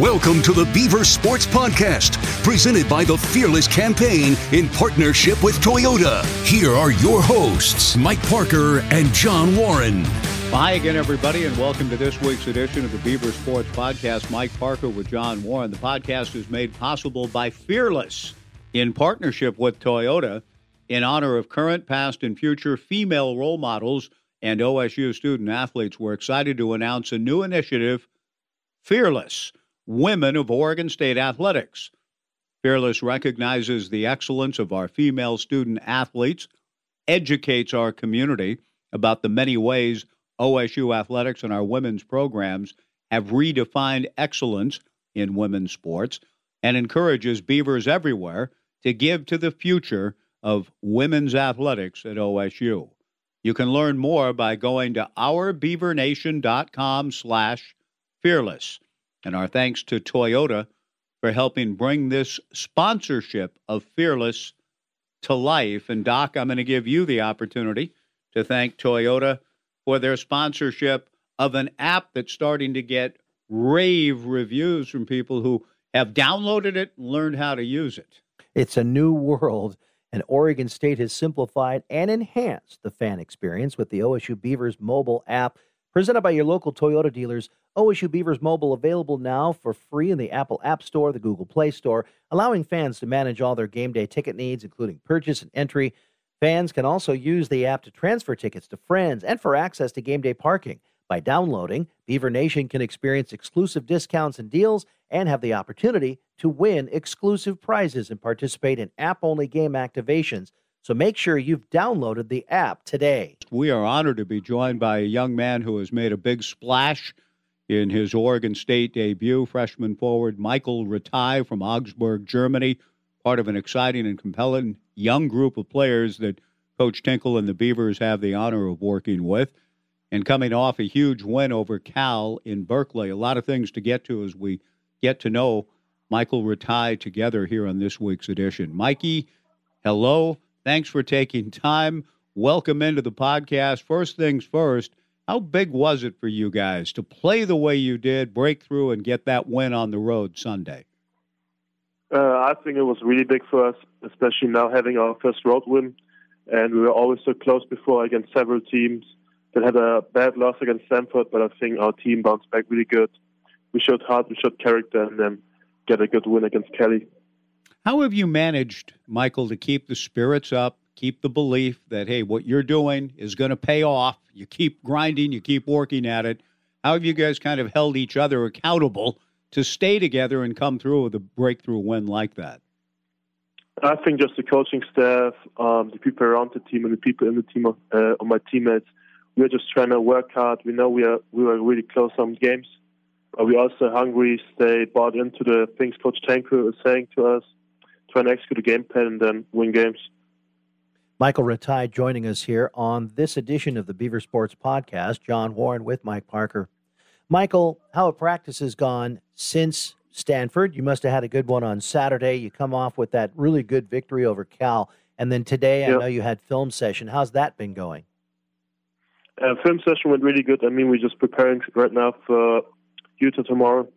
Welcome to the Beaver Sports Podcast, presented by the Fearless Campaign in partnership with Toyota. Here are your hosts, Mike Parker and John Warren. Hi again, everybody, and welcome to this week's edition of the Beaver Sports Podcast. Mike Parker with John Warren. The podcast is made possible by Fearless in partnership with Toyota in honor of current, past, and future female role models and OSU student athletes. We're excited to announce a new initiative, Fearless Women of Oregon State Athletics. Fearless recognizes the excellence of our female student athletes, educates our community about the many ways OSU athletics and our women's programs have redefined excellence in women's sports, and encourages Beavers everywhere to give to the future of women's athletics at OSU. You can learn more by going to ourbeavernation.com slash fearless. And our thanks to Toyota for helping bring this sponsorship of Fearless to life. And Doc, I'm going to give you the opportunity to thank Toyota for their sponsorship of an app that's starting to get rave reviews from people who have downloaded it and learned how to use it. It's a new world, and Oregon State has simplified and enhanced the fan experience with the OSU Beavers mobile app presented by your local Toyota dealers. OSU Beavers Mobile available now for free in the Apple App Store, the Google Play Store, allowing fans to manage all their game day ticket needs, including purchase and entry. Fans can also use the app to transfer tickets to friends and for access to game day parking. By downloading, Beaver Nation can experience exclusive discounts and deals and have the opportunity to win exclusive prizes and participate in app only game activations. So make sure you've downloaded the app today. We are honored to be joined by a young man who has made a big splash in his Oregon State debut. Freshman forward Michael Rataj from Augsburg, Germany, part of an exciting and compelling young group of players that Coach Tinkle and the Beavers have the honor of working with. And coming off a huge win over Cal in Berkeley. A lot of things to get to as we get to know Michael Rataj together here on this week's edition. Mikey, hello. Thanks for taking time. Welcome into the podcast. First things first, how big was it for you guys to play the way you did, break through, and get that win on the road Sunday? Uh, I think it was really big for us, especially now having our first road win. And we were always so close before against several teams that had a bad loss against Stanford, but I think our team bounced back really good. We showed heart, we showed character, and then get a good win against Kelly. How have you managed, Michael, to keep the spirits up, keep the belief that, hey, what you're doing is going to pay off? You keep grinding, you keep working at it. How have you guys kind of held each other accountable to stay together and come through with a breakthrough win like that? I think just the coaching staff, um, the people around the team, and the people in the team, of, uh, of my teammates. We're just trying to work hard. We know we are we were really close some games, but we're also hungry. Stay bought into the things Coach Tanker is saying to us. Trying to execute a game plan and then win games. Michael Rataj joining us here on this edition of the Beaver Sports Podcast. John Warren with Mike Parker. Michael, how have practices gone since Stanford? You must have had a good one on Saturday. You come off with that really good victory over Cal. And then today, yep. I know you had film session. How's that been going? Uh, film session went really good. I mean, we're just preparing right now for Utah tomorrow.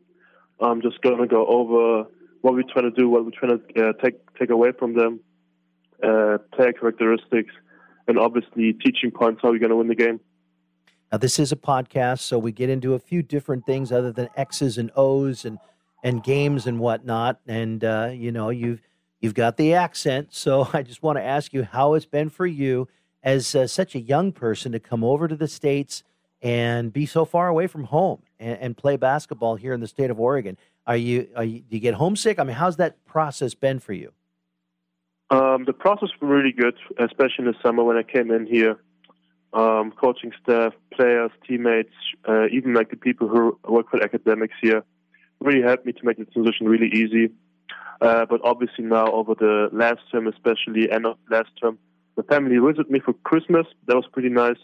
I'm just going to go over what we're trying to do, what we're trying to uh, take take away from them, uh, player characteristics, and obviously teaching points how we're going to win the game. Now, this is a podcast, so we get into a few different things other than X's and O's and and games and whatnot. And uh, you know, you've you've got the accent, so I just want to ask you how it's been for you as uh, such a young person to come over to the states and be so far away from home and, and play basketball here in the state of Oregon. Are you, are you do you get homesick? I mean, how's that process been for you? Um, the process was really good, especially in the summer when I came in here. Um, coaching staff, players, teammates, uh, even like the people who work for academics here, really helped me to make the transition really easy. Uh, but obviously now over the last term, especially end of last term, the family visited me for Christmas. That was pretty nice.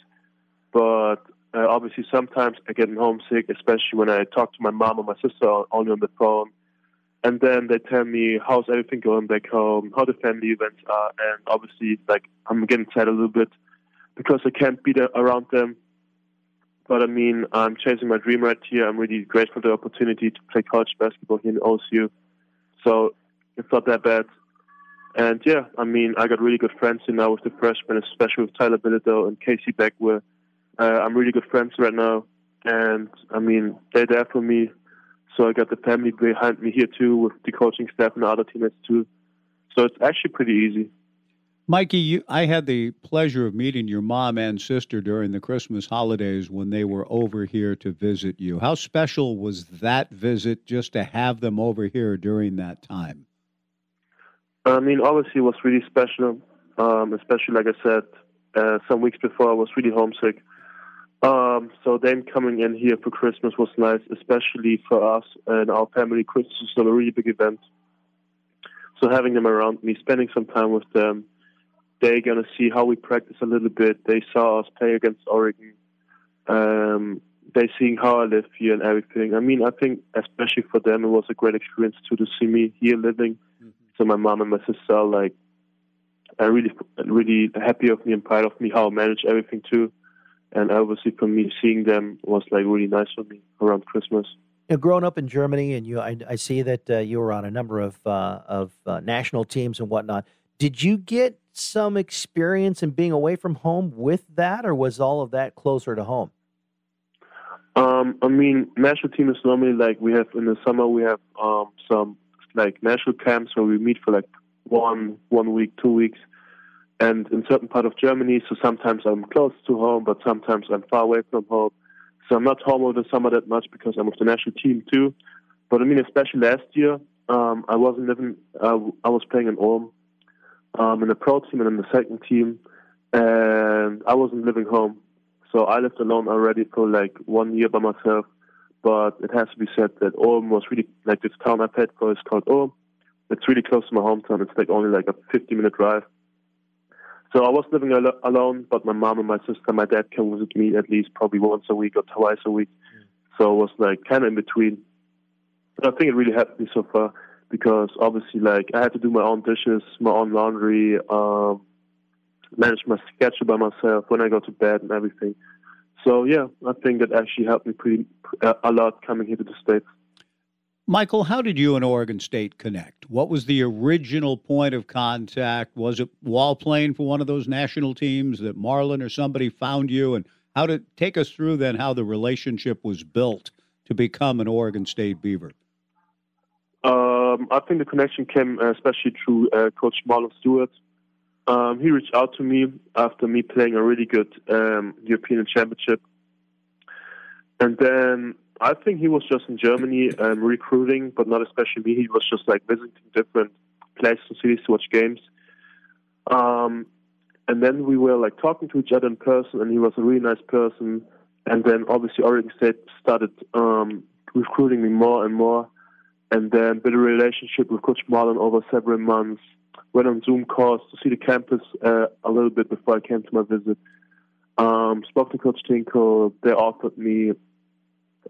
But uh, obviously sometimes I get homesick, especially when I talk to my mom or my sister only on the phone. And then they tell me how's everything going back home, how the family events are, and obviously like I'm getting sad a little bit because I can't be there around them. But I mean, I'm chasing my dream right here. I'm really grateful for the opportunity to play college basketball here in OSU. So it's not that bad. And yeah, I mean, I got really good friends here now with the freshmen, especially with Tyler Bilodeau and KC Ibekwe. Uh, I'm really good friends right now. And I mean, they're there for me. So I got the family behind me here too, with the coaching staff and the other teammates too. So it's actually pretty easy. Mikey, you, I had the pleasure of meeting your mom and sister during the Christmas holidays when they were over here to visit you. How special was that visit just to have them over here during that time? I mean, obviously, it was really special, um, especially, like I said, uh, some weeks before I was really homesick. Um, so them coming in here for Christmas was nice, especially for us and our family. Christmas is a really big event. So having them around me, spending some time with them, they're going to see how we practice a little bit. They saw us play against Oregon. Um, they seeing how I live here and everything. I mean, I think especially for them, it was a great experience too to see me here living. Mm-hmm. So my mom and my sister are like, are really, really happy of me and proud of me how I manage everything too. And obviously, for me, seeing them was like really nice for me around Christmas. You know, growing up in Germany, and you, I, I see that uh, you were on a number of uh, of uh, national teams and whatnot. Did you get some experience in being away from home with that, or was all of that closer to home? Um, I mean, national team is normally like we have in the summer we have um, some like national camps where we meet for like one one week, two weeks, and in certain part of Germany. So sometimes I'm close to home, but sometimes I'm far away from home. So I'm not home over the summer that much because I'm with the national team too. But I mean, especially last year, um, I wasn't living. Uh, I was playing in Ulm, um, in the pro team and in the second team, and I wasn't living home. So I lived alone already for like one year by myself. But it has to be said that Ulm was really like this town I played for is called Ulm. It's really close to my hometown. It's like only like a 50 minute drive. So I was living al- alone, but my mom and my sister, my dad came visit me at least probably once a week or twice a week. So it was like kind of in between. But I think it really helped me so far because obviously, like, I had to do my own dishes, my own laundry, um, manage my schedule by myself when I go to bed and everything. So yeah, I think that actually helped me pretty a lot coming here to the states. Michael, how did you and Oregon State connect? What was the original point of contact? Was it while playing for one of those national teams that Marlon or somebody found you? And how to take us through then how the relationship was built to become an Oregon State Beaver? Um, I think the connection came uh, especially through uh, Coach Marlon Stewart. Um, he reached out to me after me playing a really good um, European Championship, and then I think he was just in Germany um, recruiting, but not especially me. He was just like visiting different places and cities to watch games. Um, and then we were like talking to each other in person, and he was a really nice person. And then obviously Oregon State started um, recruiting me more and more, and then built a relationship with Coach Marlon over several months. Went on Zoom calls to see the campus uh, a little bit before I came to my visit. Um, spoke to Coach Tinkle. They offered me,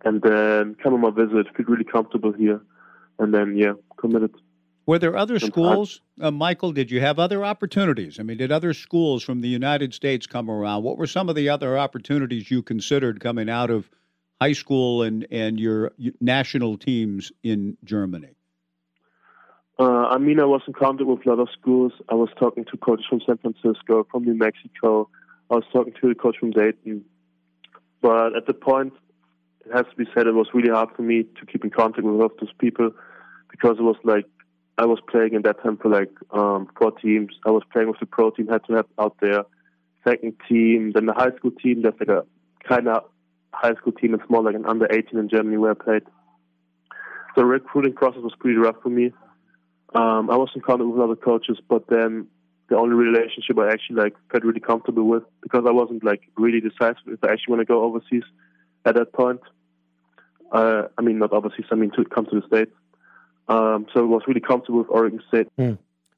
and then came on my visit. Feel really comfortable here, and then yeah, committed. Were there other schools, uh, Michael? Did you have other opportunities? I mean, did other schools from the United States come around? What were some of the other opportunities you considered coming out of high school and and your national teams in Germany? Uh, I mean, I was in contact with a lot of schools. I was talking to coaches from San Francisco, from New Mexico. I was talking to the coach from Dayton. But at the point, it has to be said, it was really hard for me to keep in contact with all of those people because it was like I was playing in that time for like um, four teams. I was playing with the pro team, had to have out there, second team, then the high school team. That's like a kind of high school team. It's more like an under 18 in Germany where I played. The recruiting process was pretty rough for me. Um, I was in contact with other coaches, but then the only relationship I actually like felt really comfortable with because I wasn't like really decisive if I actually want to go overseas at that point. Uh, I mean, not overseas. I mean to come to the states. Um, so I was really comfortable with Oregon State. Hmm.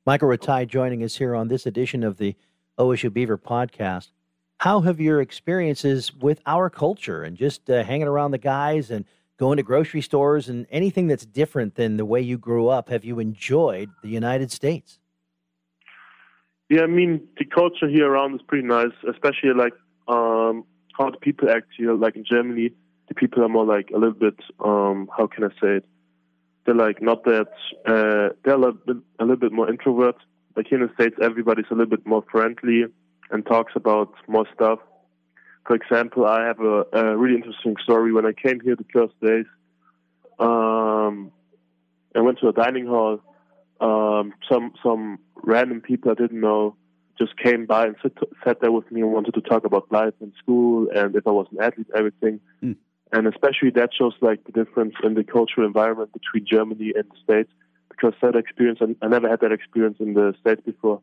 Michael Rataj joining us here on this edition of the OSU Beaver podcast. How have your experiences with our culture and just uh, hanging around the guys and going to grocery stores and anything that's different than the way you grew up, have you enjoyed the United States? Yeah, I mean the culture here around is pretty nice, especially like um, how the people act here. Like in Germany, the people are more like a little bit. Um, how can I say it? they're like not that uh, they're a little, bit, a little bit more introvert. Like here in the states, everybody's a little bit more friendly and talks about more stuff. For example, I have a, a really interesting story. When I came here the first days, um, I went to a dining hall. Um, some some random people I didn't know just came by and sit, sat there with me and wanted to talk about life and school and if I was an athlete, everything. Mm and especially that shows like the difference in the cultural environment between Germany and the States. Because that experience, I never had that experience in the States before.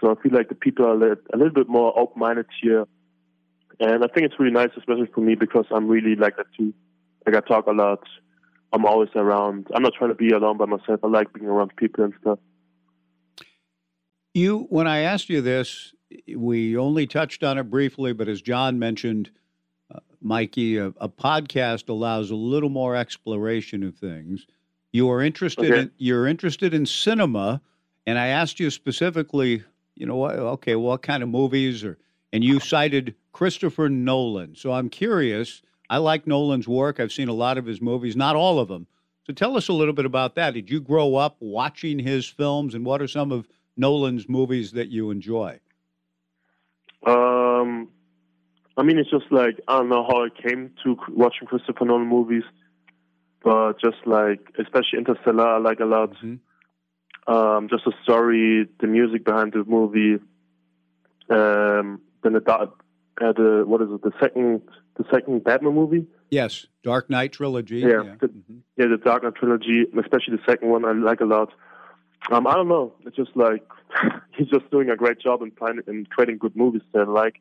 So I feel like the people are a little bit more open-minded here, and I think it's really nice, especially for me, because I'm really like that too. Like I talk a lot. I'm always around. I'm not trying to be alone by myself. I like being around people and stuff. You, when I asked you this, we only touched on it briefly, but as John mentioned uh, Mikey, a, a, podcast allows a little more exploration of things. You are interested okay. in you're interested in cinema, and I asked you specifically, you know, what okay, what kind of movies or and you cited Christopher Nolan. So I'm curious. I like Nolan's work. I've seen a lot of his movies, not all of them. So tell us a little bit about that. Did you grow up watching his films, and what are some of Nolan's movies that you enjoy? Um, I mean, it's just like I don't know how I came to watching Christopher Nolan movies, but just like especially Interstellar, I like a lot. Mm-hmm. Um, just the story, the music behind the movie. Um, then the, uh, the what is it? The second, the second Batman movie. Yes, Dark Knight trilogy. Yeah, yeah. The, mm-hmm. yeah, the Dark Knight trilogy, especially the second one, I like a lot. Um, I don't know. It's just like he's just doing a great job in, finding, in creating good movies I like.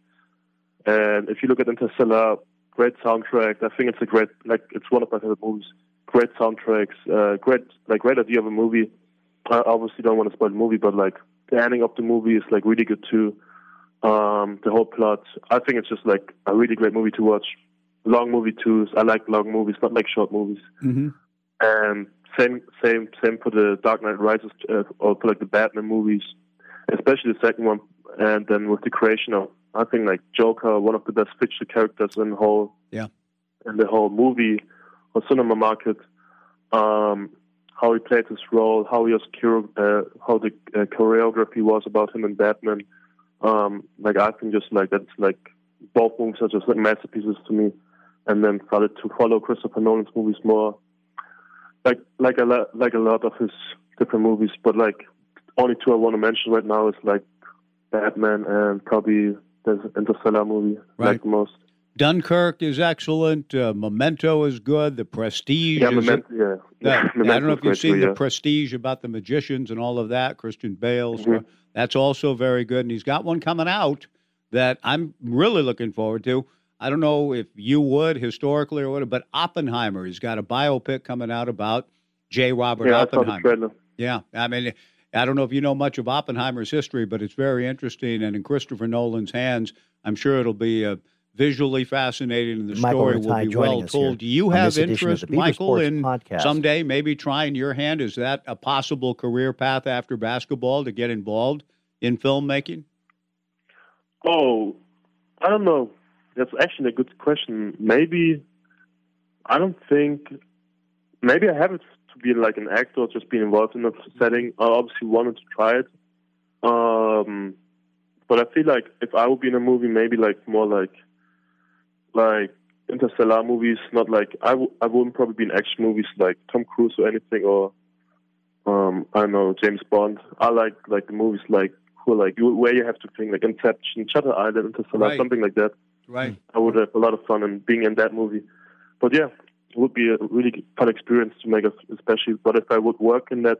And if you look at Interstellar, great soundtrack. I think it's a great, like, it's one of my favorite movies. Great soundtracks, uh, great, like, great idea of a movie. I obviously don't want to spoil the movie, but like, the ending of the movie is like really good too. Um, the whole plot. I think it's just like a really great movie to watch. Long movie too. I like long movies, not like short movies. Mm-hmm. And same, same, same for the Dark Knight Rises, uh, or for like the Batman movies, especially the second one. And then with the creation of I think like Joker, one of the best fictional characters in the whole yeah in the whole movie or cinema market. Um, how he played his role, how he was uh, how the uh, choreography was about him and Batman. Um, like I think just like that's like both movies are just like masterpieces to me. And then started to follow Christopher Nolan's movies more, like like a lot like a lot of his different movies. But like only two I want to mention right now is like Batman and probably the Interstellar movie, right. like most. Dunkirk is excellent. Uh, Memento is good. The Prestige. Yeah, is Memento, yeah. that- I don't know if you've seen is great, the Prestige about the magicians and all of that. Christian Bale. so Mhm. that's also very good. And he's got one coming out that I'm really looking forward to. I don't know if you would historically or whatever, but Oppenheimer. He's got a biopic coming out about J. Robert yeah. yeah, I Oppenheimer. Yeah, I mean, I don't know if you know much of Oppenheimer's history, but it's very interesting. And in Christopher Nolan's hands, I'm sure it'll be uh, visually fascinating, and the Michael story Rataj will be well told. Do you have this edition of interest, Michael, Sports in Podcast. someday maybe trying your hand? Is that a possible career path after basketball to get involved in filmmaking? Oh, I don't know. That's actually a good question. Maybe I don't think. Maybe I have it to be like an actor, or just be involved in a setting. I obviously wanted to try it, um, but I feel like if I would be in a movie, maybe like more like like interstellar movies. Not like I w- I wouldn't probably be in action movies like Tom Cruise or anything, or um, I don't know James Bond. I like like the movies like who like you- where you have to think like Inception, Shutter Island, Interstellar, Right. something like that. Right. Hmm. I would have a lot of fun in being in that movie. But yeah, it would be a really fun experience to make, us, especially. But if I would work in that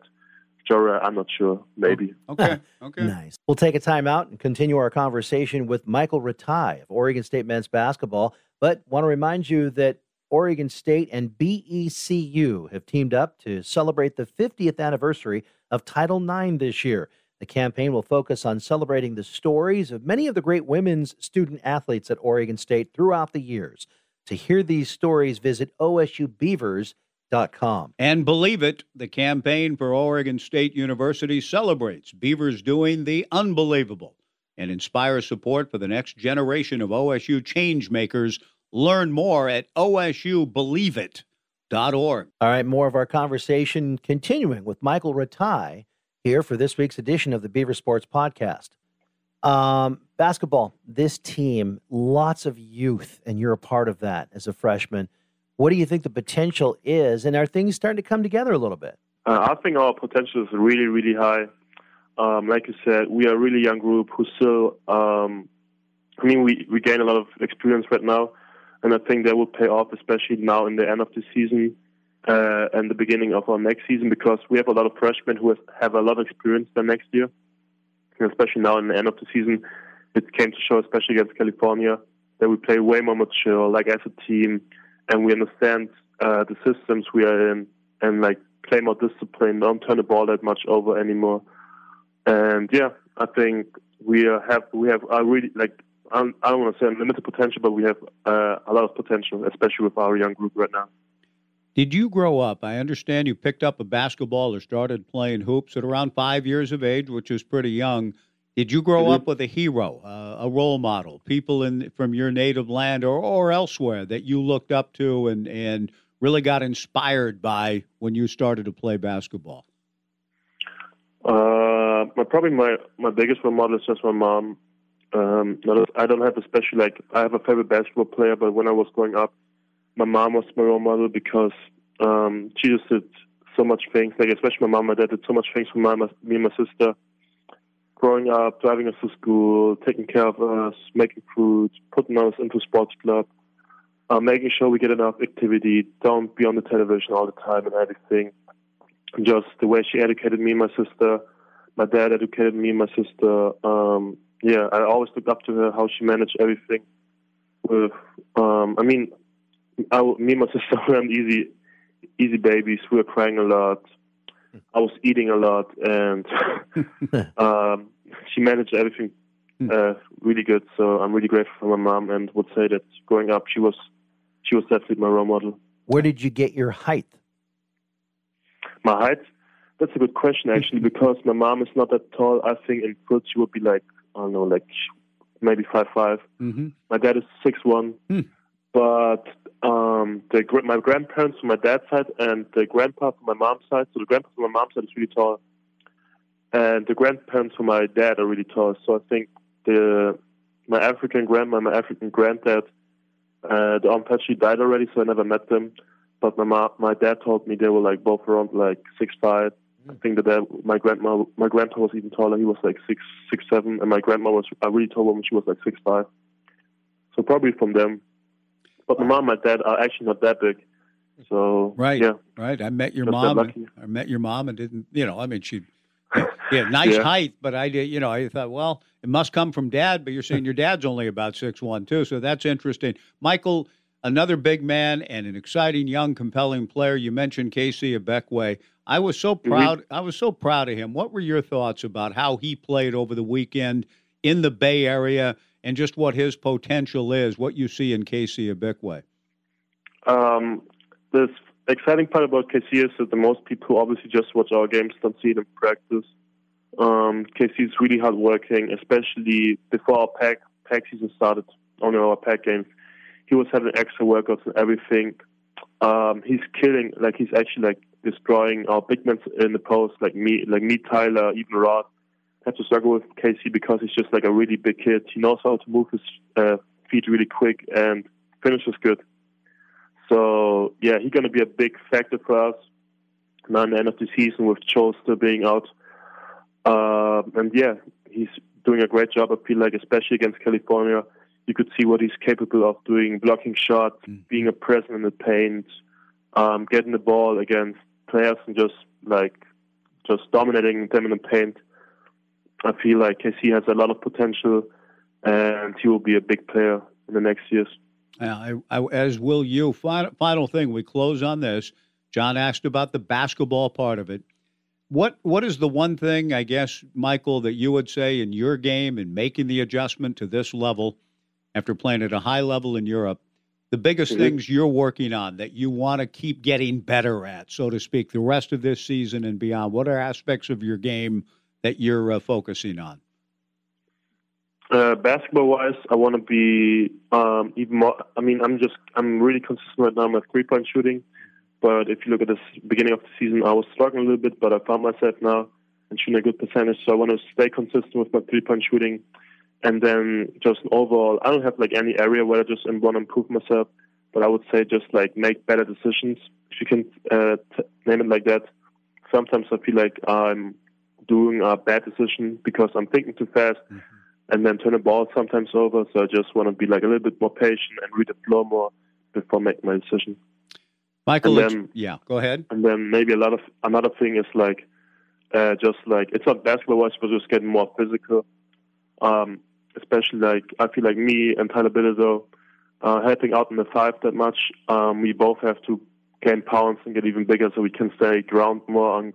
genre, I'm not sure. Maybe. Oh, okay. Okay. Nice. We'll take a time out and continue our conversation with Michael Rataj of Oregon State men's basketball. But want to remind you that Oregon State and BECU have teamed up to celebrate the 50th anniversary of Title IX this year. The campaign will focus on celebrating the stories of many of the great women's student athletes at Oregon State throughout the years. To hear these stories, visit OSUBeavers.com. And believe it, the campaign for Oregon State University celebrates Beavers doing the unbelievable and inspires support for the next generation of OSU changemakers. Learn more at osubelieveit.org. All right, more of our conversation continuing with Michael Rataj here for this week's edition of the Beaver Sports Podcast. Um, basketball, this team, lots of youth, and you're a part of that as a freshman. What do you think the potential is, and are things starting to come together a little bit? Uh, I think our potential is really, really high. Um, like you said, we are a really young group who still, um, I mean, we, we gain a lot of experience right now, and I think that will pay off, especially now in the end of the season uh, and the beginning of our next season, because we have a lot of freshmen who have a lot of experience the next year, and especially now in the end of the season. It came to show, especially against California, that we play way more mature, like as a team, and we understand uh, the systems we are in, and like play more disciplined, don't turn the ball that much over anymore. And yeah, I think we uh, have we have a really like I don't, I don't want to say unlimited potential, but we have uh, a lot of potential, especially with our young group right now. Did you grow up? I understand you picked up a basketball or started playing hoops at around five years of age, which is pretty young. Did you grow Mhm. up with a hero, uh, a role model, people in from your native land or, or elsewhere that you looked up to and, and really got inspired by when you started to play basketball? Uh, my probably my my biggest role model is just my mom. Um, I don't have a special like I have a favorite basketball player, but when I was growing up, my mom was my role model because um, she just did so much things. Like especially my mom, my dad did so much things for my me and my sister. Growing up, driving us to school, taking care of us, making food, putting us into sports club, uh, making sure we get enough activity, don't be on the television all the time and everything just the way she educated me and my sister. My dad educated me and my sister. Um, yeah, I always looked up to her how she managed everything. With, um, I mean, I, me and my sister weren't easy, easy babies. We were crying a lot. I was eating a lot, and um, she managed everything uh, really good. So I'm really grateful for my mom, and would say that growing up, she was she was definitely my role model. Where did you get your height? My height? That's a good question actually, because my mom is not that tall. I think in foot she would be like I don't know, like maybe five five. Mm-hmm. My dad is six one, Hmm. But um, the my grandparents from my dad's side and the grandpa from my mom's side. So the grandpa from my mom's side is really tall, and the grandparents from my dad are really tall. So I think the my African grandma, my African granddad, uh, the aunt actually died already, so I never met them. But my mom, my dad told me they were like both around like six five. I think that dad, my grandma, my grandpa was even taller. He was like six six seven, and my grandma was a really tall woman. She was like six five. So probably from them. But my mom and my dad are actually not that big. So Right. yeah, Right. I met your Just mom. And, I met your mom and didn't, you know, I mean, she, yeah, nice Yeah. height, but I did, you know, I thought, well, it must come from dad, but you're saying your dad's only about six one too. So that's interesting. Michael, another big man and an exciting, young, compelling player. You mentioned KC Ibekwe. I was so Mm-hmm. proud. I was so proud of him. What were your thoughts about how he played over the weekend in the Bay Area and just what his potential is, what you see in KC Ibekwe? Um, the exciting part about Casey is that the most people who obviously just watch our games don't see it in practice. Um, KC is really hardworking, especially before our Pac Pac season started. On our Pac games, he was having extra workouts and everything. Um, he's killing, like he's actually like destroying our big men in the post, like me, like me, Tyler, even Rod. Have to struggle with KC because he's just like a really big kid. He knows how to move his uh, feet really quick and finishes good. So yeah, he's gonna be a big factor for us now in the end of the season with Joe still being out. Um, and yeah, he's doing a great job. I feel like, especially against California, you could see what he's capable of doing: blocking shots, being a presence in the paint, um, getting the ball against players, and just like just dominating them in the paint. I feel like KC has a lot of potential, and he will be a big player in the next years. Uh, I, I, as will you. Final, final thing, we close on this. John asked about the basketball part of it. What What is the one thing, I guess, Michael, that you would say in your game and making the adjustment to this level after playing at a high level in Europe? The biggest Mhm. things you're working on that you want to keep getting better at, so to speak, the rest of this season and beyond. What are aspects of your game that you're uh, focusing on? Uh, basketball wise, I want to be um, even more. I mean, I'm just I'm really consistent right now with three point shooting. But if you look at the beginning of the season, I was struggling a little bit, but I found myself now and shooting a good percentage. So I want to stay consistent with my three point shooting, and then just overall, I don't have like any area where I just want to improve myself. But I would say just like make better decisions, if you can uh, t- name it like that. Sometimes I feel like I'm doing a bad decision because I'm thinking too fast and then turn the ball sometimes over. So I just want to be like a little bit more patient and read the floor more before making my decision. Michael, And then- yeah, go ahead. And then maybe a lot of another thing is like uh, just like it's not basketball wise, but just getting more physical. Um, especially like I feel like me and Tyler Bilodeau uh, helping out in the five that much. Um, we both have to gain pounds and get even bigger, so we can stay ground more on,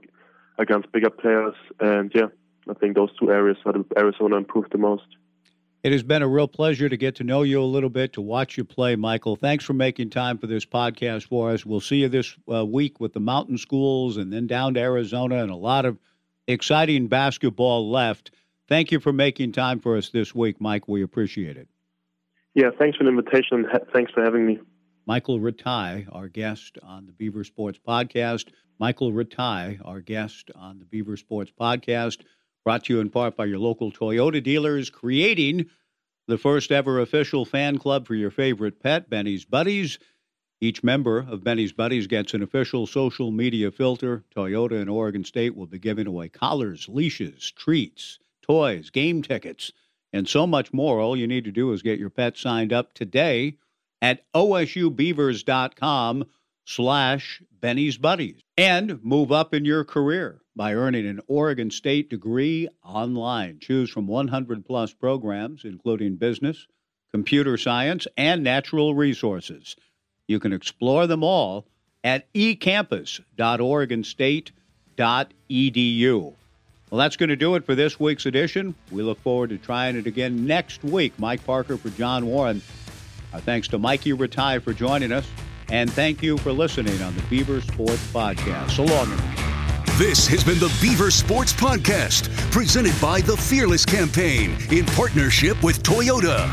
against bigger players. And yeah, I think those two areas are the areas I want to improve the most. It has been a real pleasure to get to know you a little bit, to watch you play, Michael. Thanks for making time for this podcast for us. We'll see you this uh, week with the mountain schools and then down to Arizona and a lot of exciting basketball left. Thank you for making time for us this week, Mike. We appreciate it. Yeah, thanks for the invitation. Thanks for having me. Michael Rataj, our guest on the Beaver Sports Podcast. Michael Rataj, our guest on the Beaver Sports Podcast, brought to you in part by your local Toyota dealers, creating the first ever official fan club for your favorite pet, Benny's Buddies. Each member of Benny's Buddies gets an official social media filter. Toyota and Oregon State will be giving away collars, leashes, treats, toys, game tickets, and so much more. All you need to do is get your pet signed up today at osubeavers.com slash Benny's Buddies and move up in your career by earning an Oregon State degree online. Choose from 100 plus programs, including business, computer science, and natural resources. You can explore them all at ecampus.oregonstate.edu. Well, that's going to do it for this week's edition. We look forward to trying it again next week. Mike Parker for John Warren. Our thanks to Mikey Rataj for joining us. And thank you for listening on the Beaver Sports Podcast. So long. This has been the Beaver Sports Podcast, presented by the Fearless Campaign in partnership with Toyota.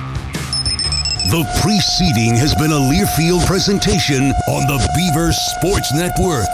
The preceding has been a Learfield presentation on the Beaver Sports Network.